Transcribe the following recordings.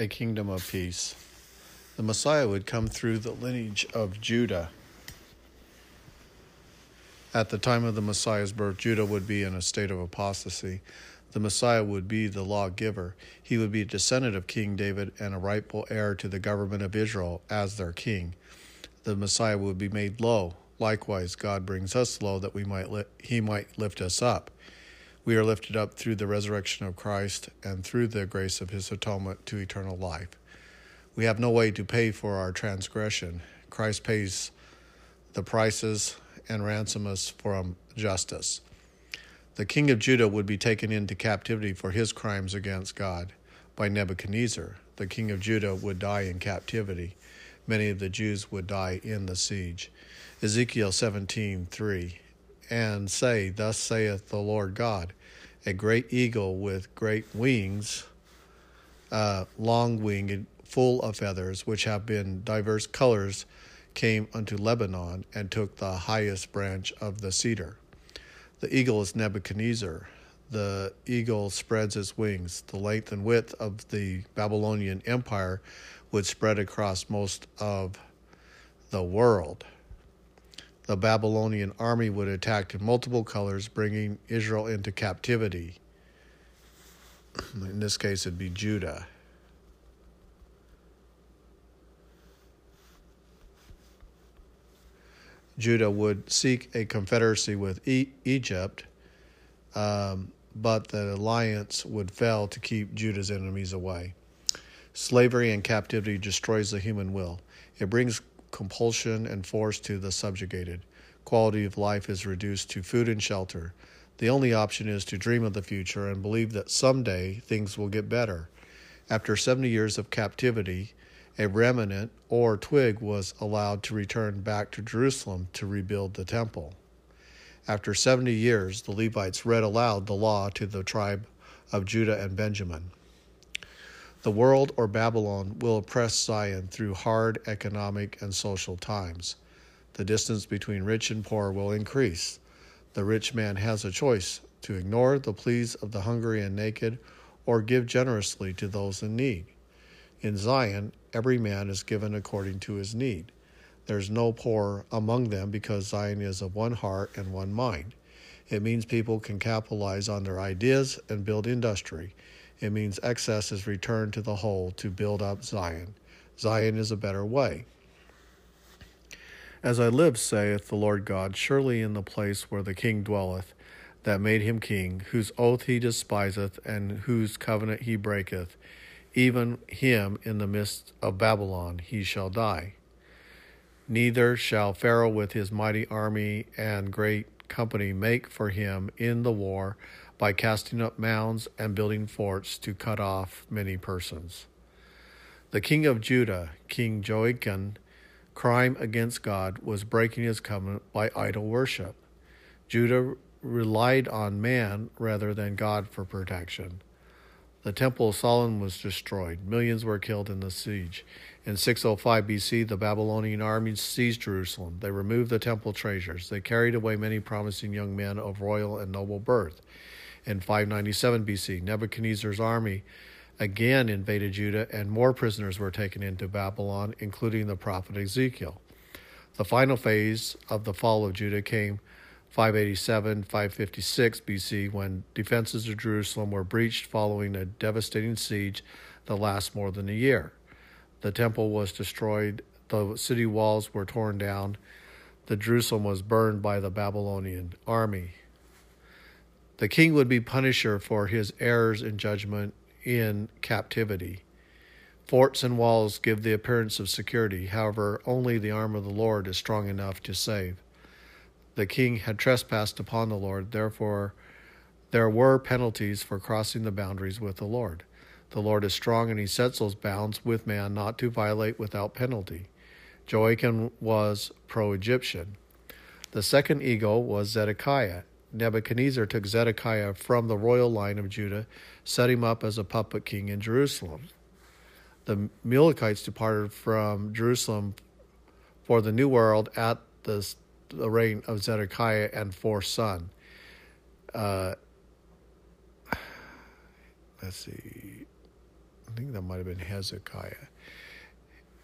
a kingdom of peace. The Messiah would come through the lineage of Judah. At the time of the Messiah's birth, Judah would be in a state of apostasy. The Messiah would be the lawgiver. He would be a descendant of King David and a rightful heir to the government of Israel as their king. The Messiah would be made low. Likewise, God brings us low that we might li- he might lift us up. We are lifted up through the resurrection of Christ and through the grace of his atonement to eternal life. We have no way to pay for our transgression. Christ pays the prices and ransom us from justice. The king of Judah would be taken into captivity for his crimes against God by Nebuchadnezzar. The king of Judah would die in captivity. Many of the Jews would die in the siege. Ezekiel 17:3 and say, Thus saith the Lord God, a great eagle with great wings, uh, long winged, full of feathers, which have been diverse colors, came unto Lebanon and took the highest branch of the cedar. The eagle is Nebuchadnezzar. The eagle spreads its wings. The length and width of the Babylonian Empire would spread across most of the world the Babylonian army would attack in multiple colors, bringing Israel into captivity. In this case, it'd be Judah. Judah would seek a confederacy with e- Egypt, um, but the alliance would fail to keep Judah's enemies away. Slavery and captivity destroys the human will. It brings compulsion and force to the subjugated. Quality of life is reduced to food and shelter. The only option is to dream of the future and believe that someday things will get better. After 70 years of captivity, a remnant or twig was allowed to return back to Jerusalem to rebuild the temple. After 70 years, the Levites read aloud the law to the tribe of Judah and Benjamin. The world or Babylon will oppress Zion through hard economic and social times. The distance between rich and poor will increase. The rich man has a choice to ignore the pleas of the hungry and naked or give generously to those in need. In Zion, every man is given according to his need. There's no poor among them because Zion is of one heart and one mind. It means people can capitalize on their ideas and build industry. It means excess is returned to the whole to build up Zion. Zion is a better way. As I live, saith the Lord God, surely in the place where the king dwelleth, that made him king, whose oath he despiseth, and whose covenant he breaketh, even him in the midst of Babylon he shall die. Neither shall Pharaoh with his mighty army and great company make for him in the war by casting up mounds and building forts to cut off many persons. The king of Judah, King Joachim, crime against God was breaking his covenant by idol worship. Judah relied on man rather than God for protection. The Temple of Solomon was destroyed. Millions were killed in the siege. In 605 BC, the Babylonian army seized Jerusalem. They removed the temple treasures. They carried away many promising young men of royal and noble birth in 597 BC. Nebuchadnezzar's army again invaded Judah, and more prisoners were taken into Babylon, including the prophet Ezekiel. The final phase of the fall of Judah came 587 556 BC when defenses of Jerusalem were breached following a devastating siege that lasted more than a year. The temple was destroyed, the city walls were torn down, the Jerusalem was burned by the Babylonian army. The king would be punisher for his errors in judgment in captivity. Forts and walls give the appearance of security, however, only the arm of the Lord is strong enough to save. The king had trespassed upon the Lord, therefore, there were penalties for crossing the boundaries with the Lord. The Lord is strong and he sets those bounds with man not to violate without penalty. Joachim was pro Egyptian. The second eagle was Zedekiah. Nebuchadnezzar took Zedekiah from the royal line of Judah, set him up as a puppet king in Jerusalem. The Mulekites departed from Jerusalem for the New World at the, the reign of Zedekiah and fourth son. Uh, let's see. I think that might have been Hezekiah.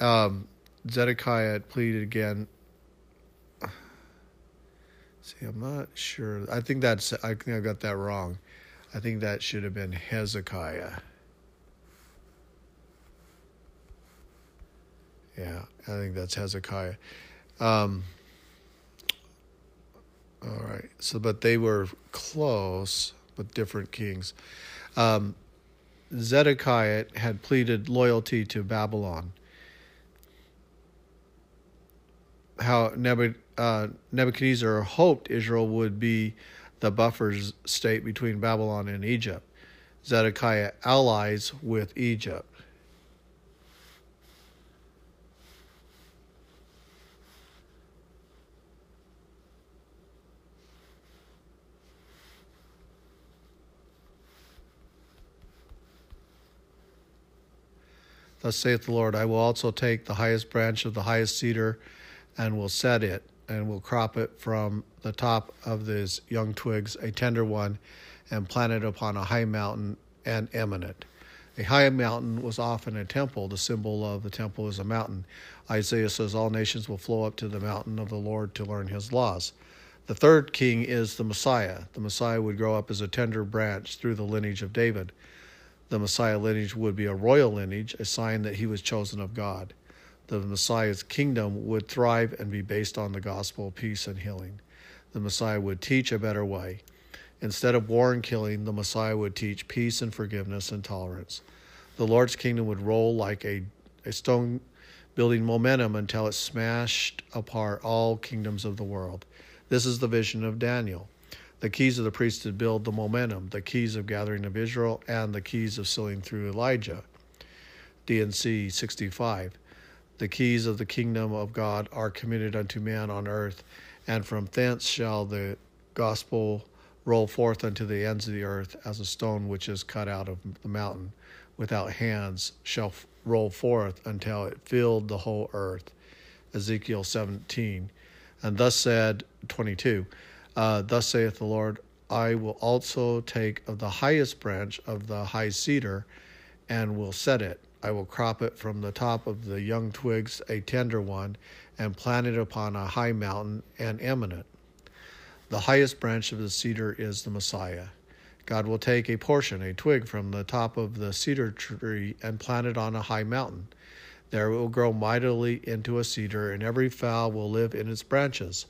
Um, Zedekiah pleaded again. See, I'm not sure. I think that's. I think I got that wrong. I think that should have been Hezekiah. Yeah, I think that's Hezekiah. Um, all right. So, but they were close, but different kings. Um, Zedekiah had pleaded loyalty to Babylon. How uh, Nebuchadnezzar hoped Israel would be the buffer state between Babylon and Egypt. Zedekiah allies with Egypt. Thus saith the Lord, I will also take the highest branch of the highest cedar and will set it, and we'll crop it from the top of these young twigs, a tender one, and plant it upon a high mountain and eminent. A high mountain was often a temple. The symbol of the temple is a mountain. Isaiah says, All nations will flow up to the mountain of the Lord to learn his laws. The third king is the Messiah. The Messiah would grow up as a tender branch through the lineage of David the Messiah lineage would be a royal lineage, a sign that he was chosen of God. The Messiah's kingdom would thrive and be based on the gospel of peace and healing. The Messiah would teach a better way. Instead of war and killing, the Messiah would teach peace and forgiveness and tolerance. The Lord's kingdom would roll like a, a stone building momentum until it smashed apart all kingdoms of the world. This is the vision of Daniel the keys of the priesthood build the momentum, the keys of gathering of Israel, and the keys of sealing through Elijah. D&C 65. The keys of the kingdom of God are committed unto man on earth, and from thence shall the gospel roll forth unto the ends of the earth as a stone which is cut out of the mountain without hands shall roll forth until it filled the whole earth. Ezekiel 17. And thus said 22 uh, Thus saith the Lord, I will also take of the highest branch of the high cedar and will set it. I will crop it from the top of the young twigs, a tender one, and plant it upon a high mountain and eminent. The highest branch of the cedar is the Messiah. God will take a portion, a twig from the top of the cedar tree, and plant it on a high mountain. There it will grow mightily into a cedar, and every fowl will live in its branches.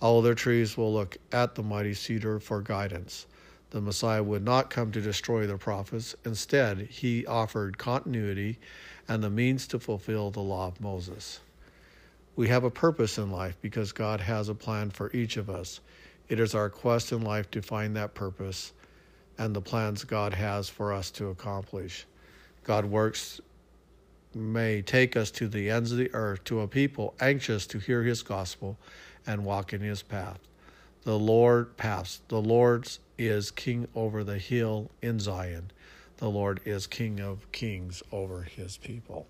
All other trees will look at the mighty cedar for guidance. The Messiah would not come to destroy the prophets. Instead, he offered continuity and the means to fulfill the law of Moses. We have a purpose in life because God has a plan for each of us. It is our quest in life to find that purpose and the plans God has for us to accomplish. God works may take us to the ends of the earth to a people anxious to hear his gospel and walk in his path. The Lord paths. The Lord is king over the hill in Zion. The Lord is king of kings over his people.